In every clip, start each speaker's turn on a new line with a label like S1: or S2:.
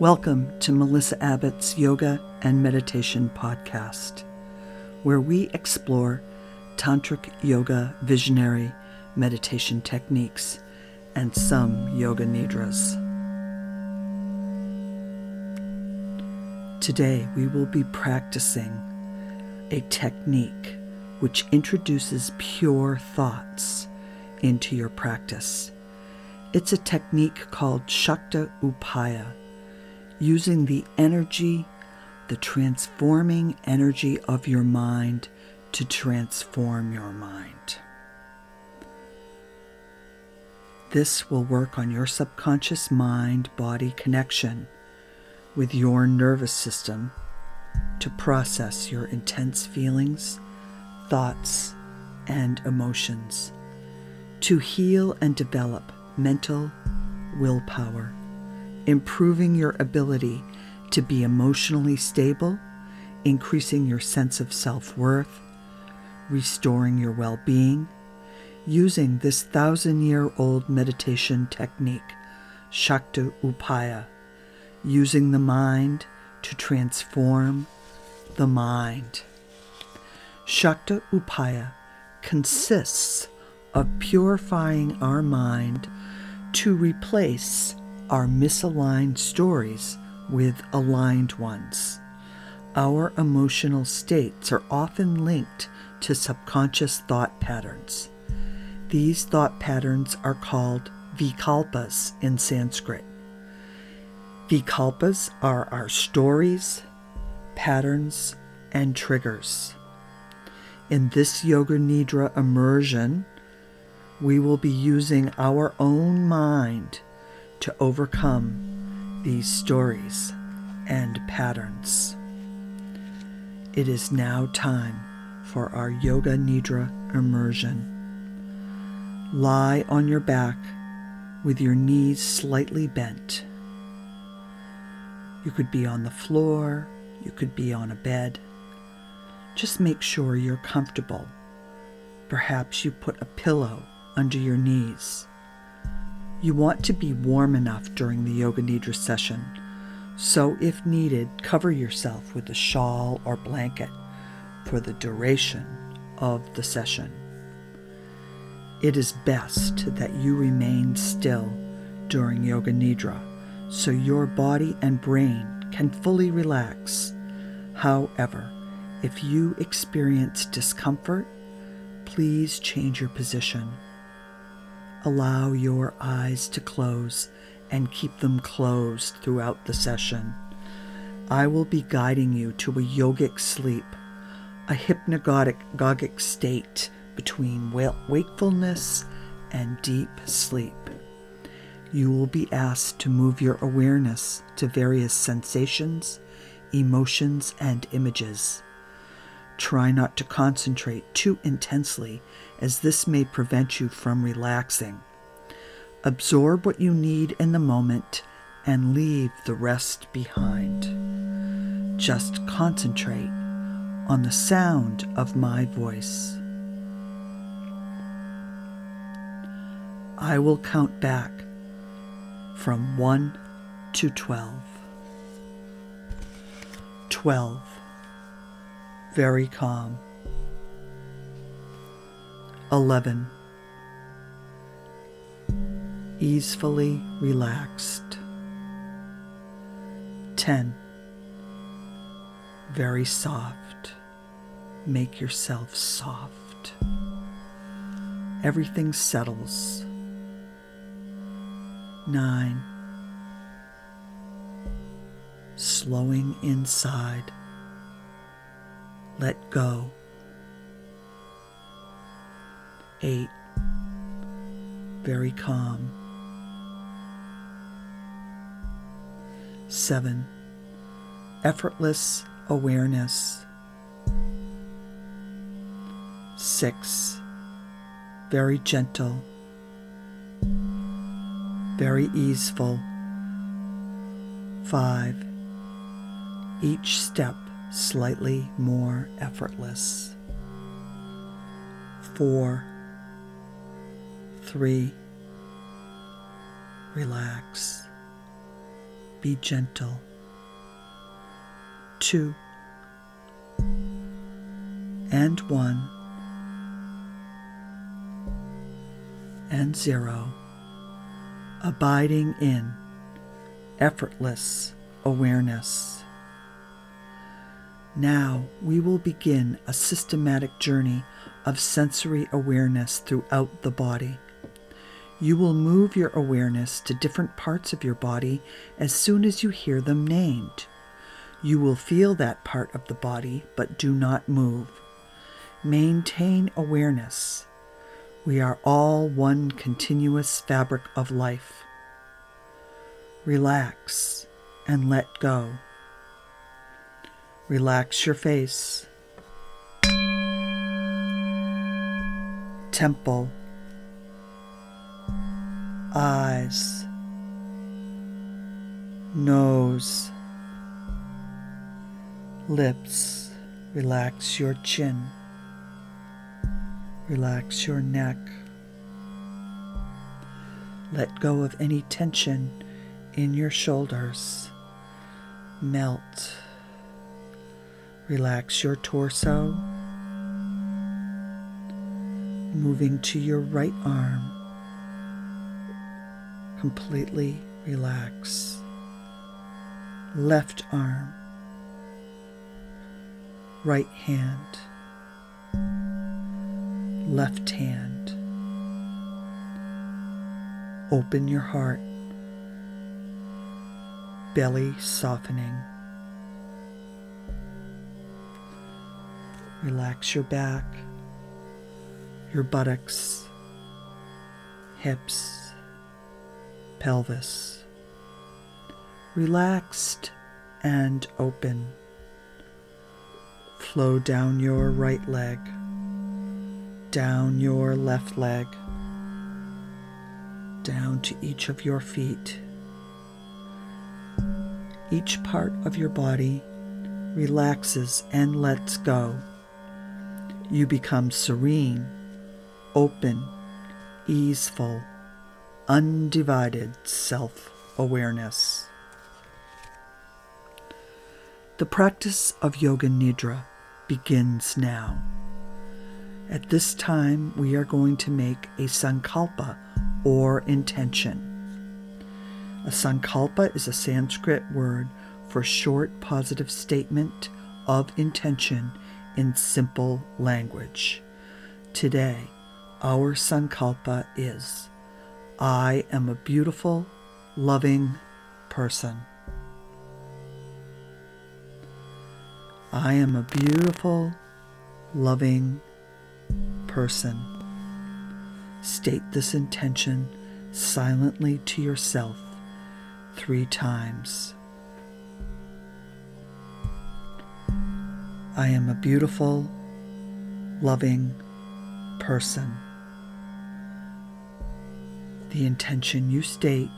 S1: Welcome to Melissa Abbott's Yoga and Meditation Podcast, where we explore Tantric Yoga visionary meditation techniques and some Yoga Nidras. Today we will be practicing a technique which introduces pure thoughts into your practice. It's a technique called Shakta Upaya, using the energy, the transforming energy of your mind to transform your mind. This will work on your subconscious mind body connection with your nervous system to process your intense feelings, thoughts, and emotions, to heal and develop mental willpower, improving your ability to be emotionally stable, increasing your sense of self worth, restoring your well being, using this thousand year old meditation technique, Shakta Upaya, using the mind to transform the mind. Shakta Upaya consists of purifying our mind to replace our misaligned stories with aligned ones. Our emotional states are often linked to subconscious thought patterns. These thought patterns are called vikalpas in Sanskrit. Vikalpas are our stories, patterns, and triggers. In this Yoga Nidra immersion, we will be using our own mind to overcome these stories and patterns. It is now time for our Yoga Nidra immersion. Lie on your back with your knees slightly bent. You could be on the floor, you could be on a bed. Just make sure you're comfortable. Perhaps you put a pillow under your knees. You want to be warm enough during the Yoga Nidra session, so if needed, cover yourself with a shawl or blanket for the duration of the session. It is best that you remain still during Yoga Nidra so your body and brain can fully relax. However, if you experience discomfort, please change your position. Allow your eyes to close and keep them closed throughout the session. I will be guiding you to a yogic sleep, a hypnagogic state between wakefulness and deep sleep. You will be asked to move your awareness to various sensations, emotions, and images. Try not to concentrate too intensely, as this may prevent you from relaxing. Absorb what you need in the moment and leave the rest behind. Just concentrate on the sound of my voice. I will count back from 1 to 12. 12. Very calm. 11. Easefully relaxed. 10. Very soft. Make yourself soft. Everything settles nine. Slowing inside. Let go. Eight. Very calm. Seven. Effortless awareness. Six. Very gentle very easeful. 5. Each step slightly more effortless. 4. 3. Relax. be gentle. Two and one and zero, abiding in effortless awareness. Now we will begin a systematic journey of sensory awareness throughout the body. You will move your awareness to different parts of your body as soon as you hear them named. You will feel that part of the body, but do not move. Maintain awareness. We are all one continuous fabric of life. Relax and let go. Relax your face, temple, eyes, nose, lips. Relax your chin. Relax your neck. Let go of any tension in your shoulders. Melt. Relax your torso. Moving to your right arm. Completely relax. Left arm. Right hand. Left hand. Open your heart. Belly softening. Relax your back, your buttocks, hips, pelvis. Relaxed and open. Flow down your right leg, down your left leg, down to each of your feet. Each part of your body relaxes and lets go you become serene, open, easeful, undivided self awareness. The practice of Yoga Nidra begins now. At this time, we are going to make a sankalpa or intention. A sankalpa is a Sanskrit word for short positive statement of intention in simple language. Today, our Sankalpa is I am a beautiful, loving person. I am a beautiful, loving person. State this intention silently to yourself three times. I am a beautiful, loving person. The intention you state,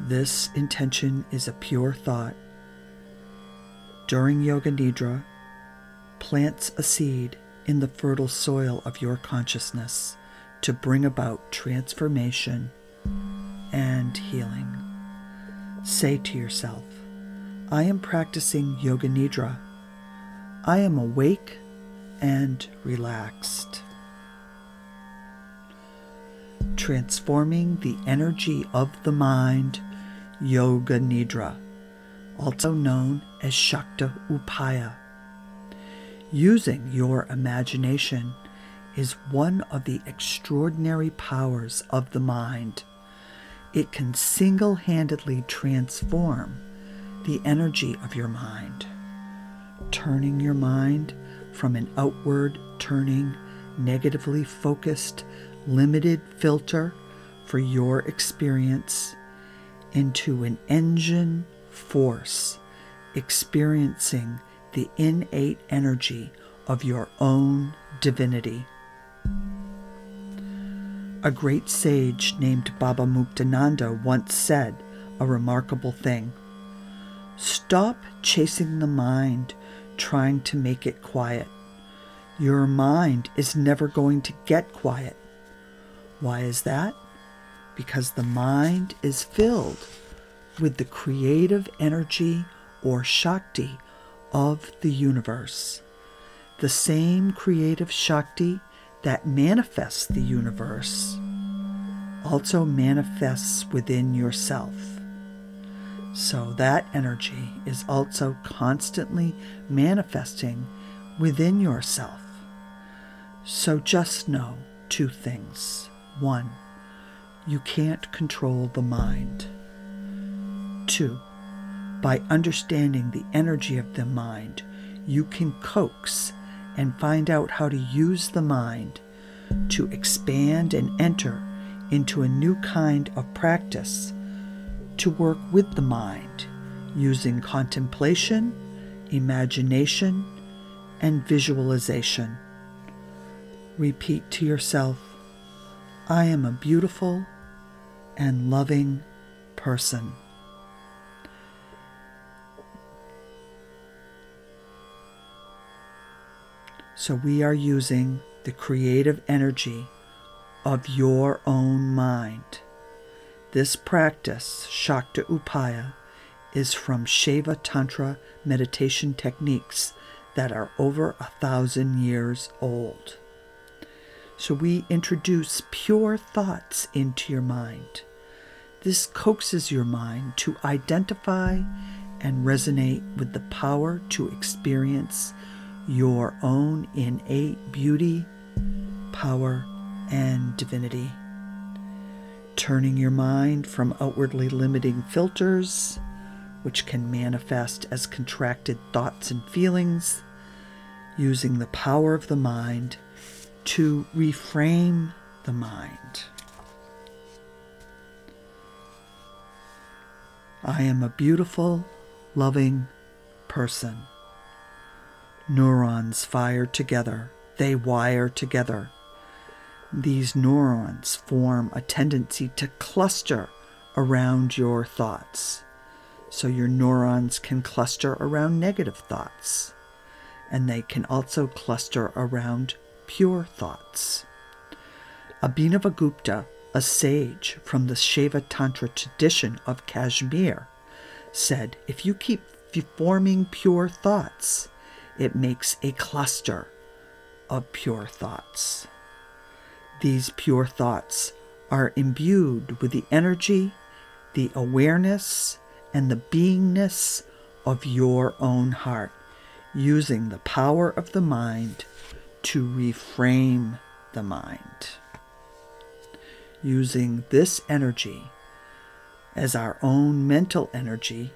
S1: this intention is a pure thought. During Yoga Nidra, plants a seed in the fertile soil of your consciousness to bring about transformation and healing. Say to yourself, I am practicing Yoga Nidra I am awake and relaxed. Transforming the energy of the mind, Yoga Nidra, also known as Shakta Upaya. Using your imagination is one of the extraordinary powers of the mind. It can single handedly transform the energy of your mind turning your mind from an outward turning, negatively focused, limited filter for your experience into an engine force experiencing the innate energy of your own divinity. A great sage named Baba Muktananda once said a remarkable thing Stop chasing the mind trying to make it quiet. Your mind is never going to get quiet. Why is that? Because the mind is filled with the creative energy or Shakti of the universe. The same creative Shakti that manifests the universe also manifests within yourself. So that energy is also constantly manifesting within yourself. So just know two things. One, you can't control the mind. Two, by understanding the energy of the mind, you can coax and find out how to use the mind to expand and enter into a new kind of practice to work with the mind using contemplation, imagination, and visualization. Repeat to yourself, I am a beautiful and loving person. So we are using the creative energy of your own mind. This practice, Shakta Upaya, is from Shaiva Tantra meditation techniques that are over a thousand years old. So we introduce pure thoughts into your mind. This coaxes your mind to identify and resonate with the power to experience your own innate beauty, power, and divinity. Turning your mind from outwardly limiting filters, which can manifest as contracted thoughts and feelings, using the power of the mind to reframe the mind. I am a beautiful, loving person. Neurons fire together, they wire together. These neurons form a tendency to cluster around your thoughts. So your neurons can cluster around negative thoughts, and they can also cluster around pure thoughts. Abhinavagupta, a sage from the Shaiva Tantra tradition of Kashmir, said if you keep forming pure thoughts, it makes a cluster of pure thoughts. These pure thoughts are imbued with the energy, the awareness, and the beingness of your own heart, using the power of the mind to reframe the mind. Using this energy as our own mental energy,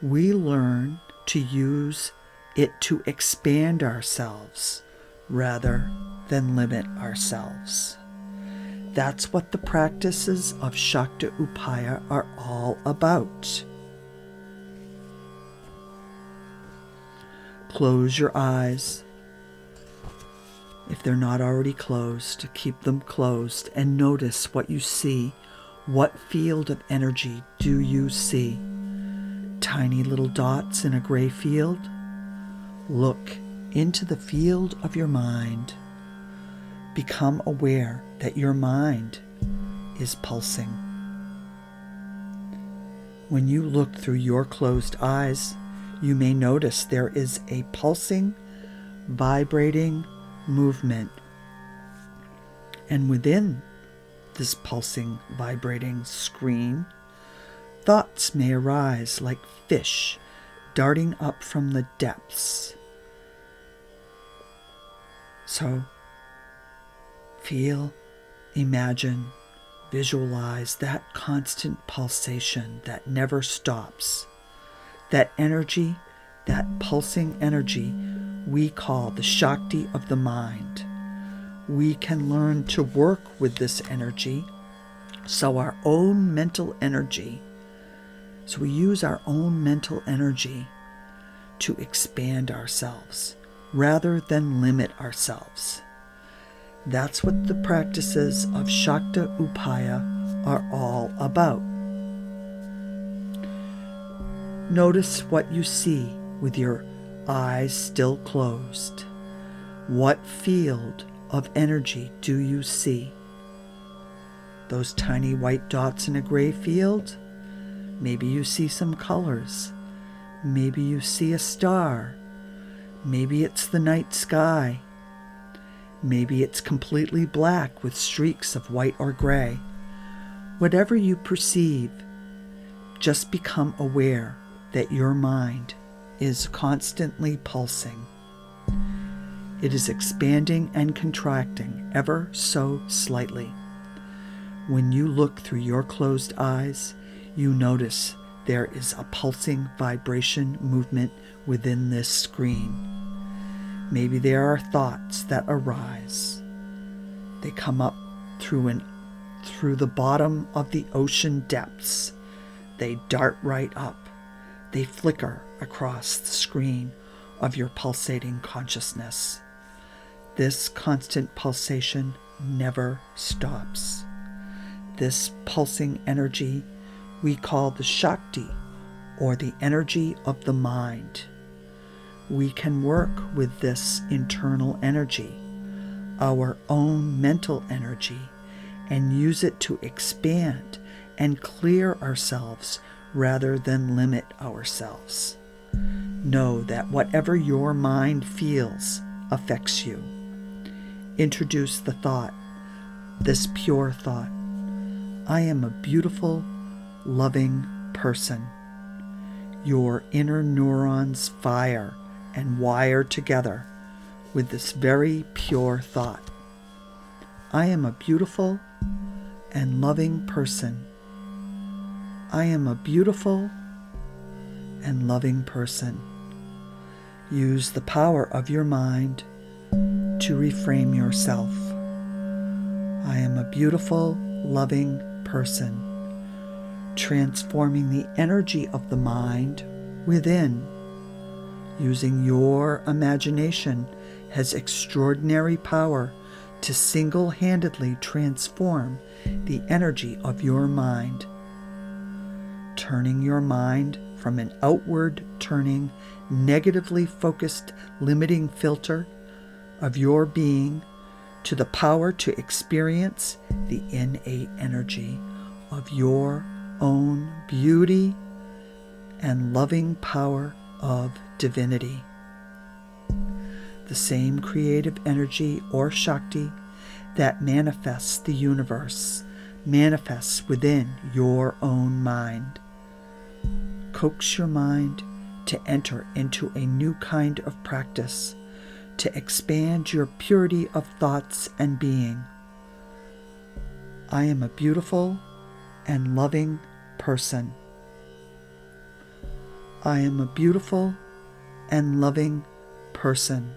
S1: we learn to use it to expand ourselves rather than limit ourselves. That's what the practices of Shakta Upaya are all about. Close your eyes. If they're not already closed, keep them closed and notice what you see. What field of energy do you see? Tiny little dots in a gray field? Look into the field of your mind. Become aware that your mind is pulsing. When you look through your closed eyes, you may notice there is a pulsing, vibrating movement. And within this pulsing, vibrating screen, thoughts may arise like fish darting up from the depths. So, feel, imagine, visualize that constant pulsation that never stops. That energy, that pulsing energy, we call the Shakti of the mind. We can learn to work with this energy so our own mental energy so we use our own mental energy to expand ourselves rather than limit ourselves. That's what the practices of Shakta Upaya are all about. Notice what you see with your eyes still closed. What field of energy do you see? Those tiny white dots in a gray field? Maybe you see some colors. Maybe you see a star. Maybe it's the night sky. Maybe it's completely black with streaks of white or gray. Whatever you perceive, just become aware that your mind is constantly pulsing. It is expanding and contracting ever so slightly. When you look through your closed eyes, you notice there is a pulsing vibration movement within this screen. Maybe there are thoughts that arise. They come up through an through the bottom of the ocean depths. They dart right up. They flicker across the screen of your pulsating consciousness. This constant pulsation never stops. This pulsing energy we call the Shakti, or the energy of the mind. We can work with this internal energy, our own mental energy, and use it to expand and clear ourselves rather than limit ourselves. Know that whatever your mind feels affects you. Introduce the thought, this pure thought I am a beautiful, loving person. Your inner neurons fire and wire together with this very pure thought. I am a beautiful and loving person. I am a beautiful and loving person. Use the power of your mind to reframe yourself. I am a beautiful, loving person transforming the energy of the mind within. Using your imagination has extraordinary power to single handedly transform the energy of your mind. Turning your mind from an outward turning, negatively focused, limiting filter of your being to the power to experience the innate energy of your own beauty and loving power of divinity. The same creative energy or Shakti that manifests the universe manifests within your own mind. Coax your mind to enter into a new kind of practice, to expand your purity of thoughts and being. I am a beautiful and loving person. I am a beautiful and loving person.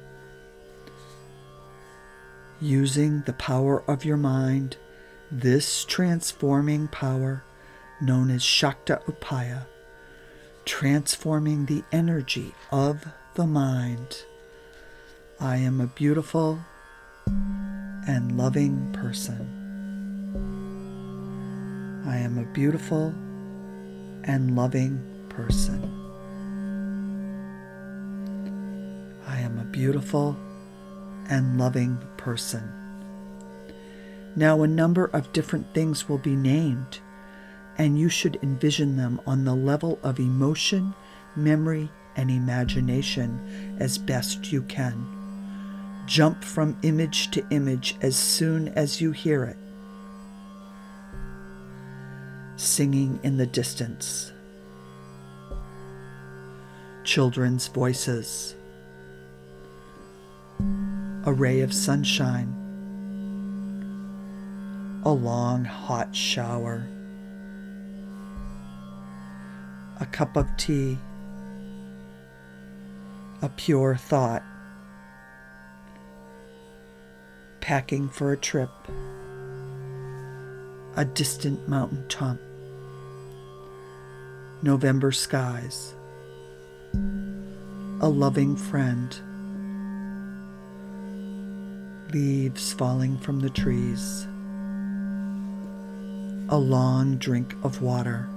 S1: Using the power of your mind, this transforming power known as Shakta Upaya, transforming the energy of the mind. I am a beautiful and loving person. I am a beautiful and loving person. I am a beautiful and loving person. Now, a number of different things will be named, and you should envision them on the level of emotion, memory, and imagination as best you can. Jump from image to image as soon as you hear it singing in the distance. Children's voices. A ray of sunshine. A long hot shower. A cup of tea. A pure thought. Packing for a trip a distant mountain top. November skies, a loving friend, leaves falling from the trees, a long drink of water,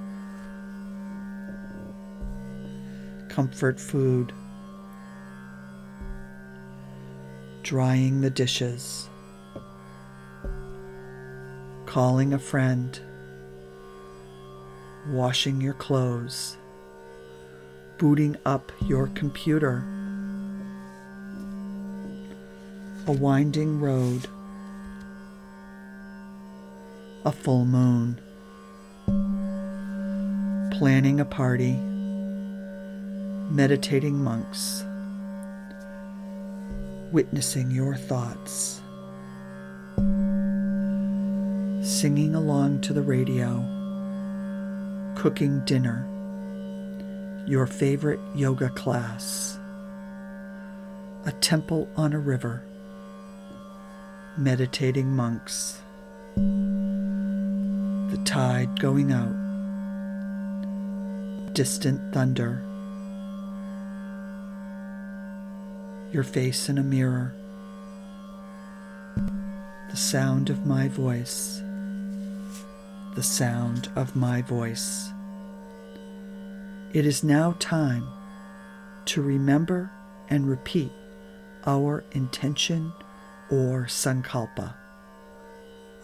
S1: comfort food, drying the dishes, calling a friend. Washing your clothes, booting up your computer, a winding road, a full moon, planning a party, meditating monks, witnessing your thoughts, singing along to the radio, cooking dinner, your favorite yoga class, a temple on a river, meditating monks, the tide going out, distant thunder, your face in a mirror, the sound of my voice, the sound of my voice. It is now time to remember and repeat our intention or sankalpa.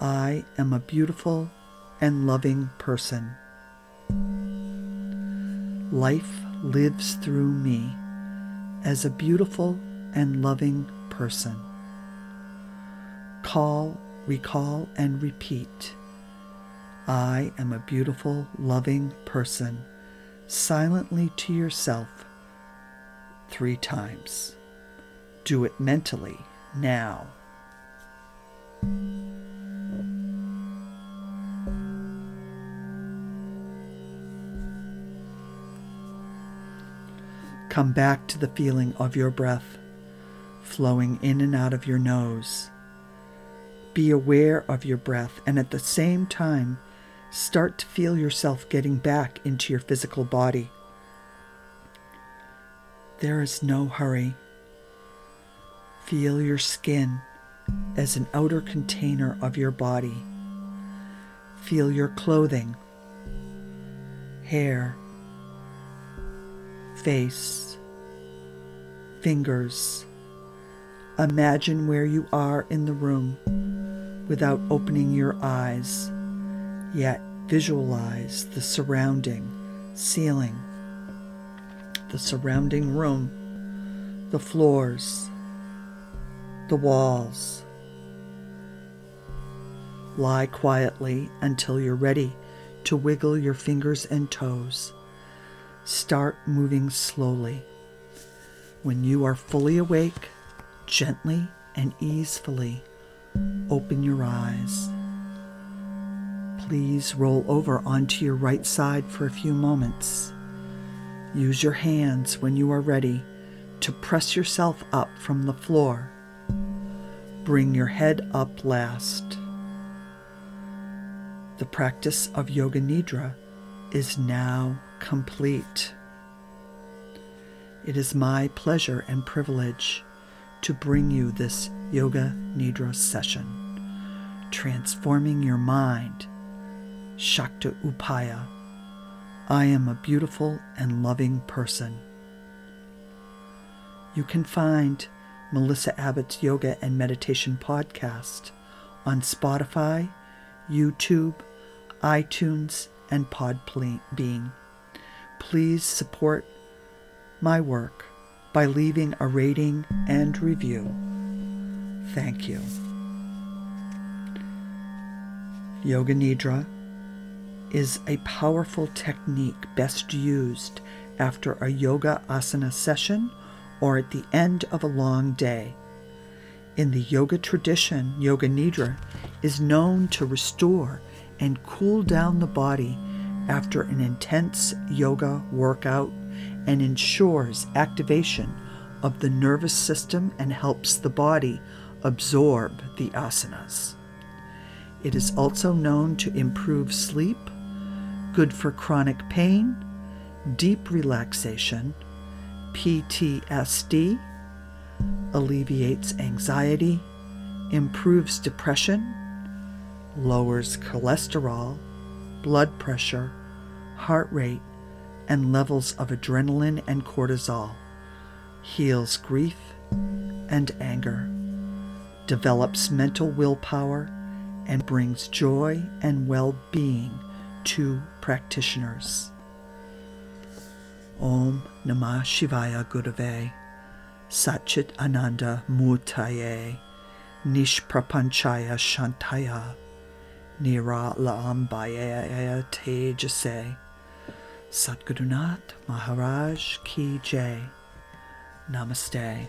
S1: I am a beautiful and loving person. Life lives through me as a beautiful and loving person. Call, recall, and repeat. I am a beautiful, loving person, silently to yourself three times. Do it mentally now. Come back to the feeling of your breath flowing in and out of your nose. Be aware of your breath and at the same time start to feel yourself getting back into your physical body. There is no hurry. Feel your skin as an outer container of your body. Feel your clothing, hair, face, fingers. Imagine where you are in the room without opening your eyes, yet visualize the surrounding ceiling, the surrounding room, the floors, the walls. Lie quietly until you're ready to wiggle your fingers and toes. Start moving slowly. When you are fully awake, gently and easefully open your eyes. Please roll over onto your right side for a few moments. Use your hands when you are ready to press yourself up from the floor. Bring your head up last. The practice of Yoga Nidra is now complete. It is my pleasure and privilege to bring you this Yoga Nidra session, transforming your mind. Shakta Upaya. I am a beautiful and loving person. You can find Melissa Abbott's Yoga and Meditation podcast on Spotify, YouTube, iTunes, and Podbean. Please support my work by leaving a rating and review. Thank you. Yoga Nidra is a powerful technique best used after a yoga asana session or at the end of a long day. In the yoga tradition, Yoga Nidra is known to restore and cool down the body after an intense yoga workout and ensures activation of the nervous system and helps the body absorb the asanas. It is also known to improve sleep, good for chronic pain, deep relaxation, PTSD, alleviates anxiety, improves depression, lowers cholesterol, blood pressure, heart rate, and levels of adrenaline and cortisol, heals grief and anger, develops mental willpower, and brings joy and well being to practitioners. Om Namah Shivaya Gurave Satchit Ananda Murtaye Nishprapanchaya Shantaya Niralambaya Tejase Satgurunath Maharaj Ki Jai Namaste.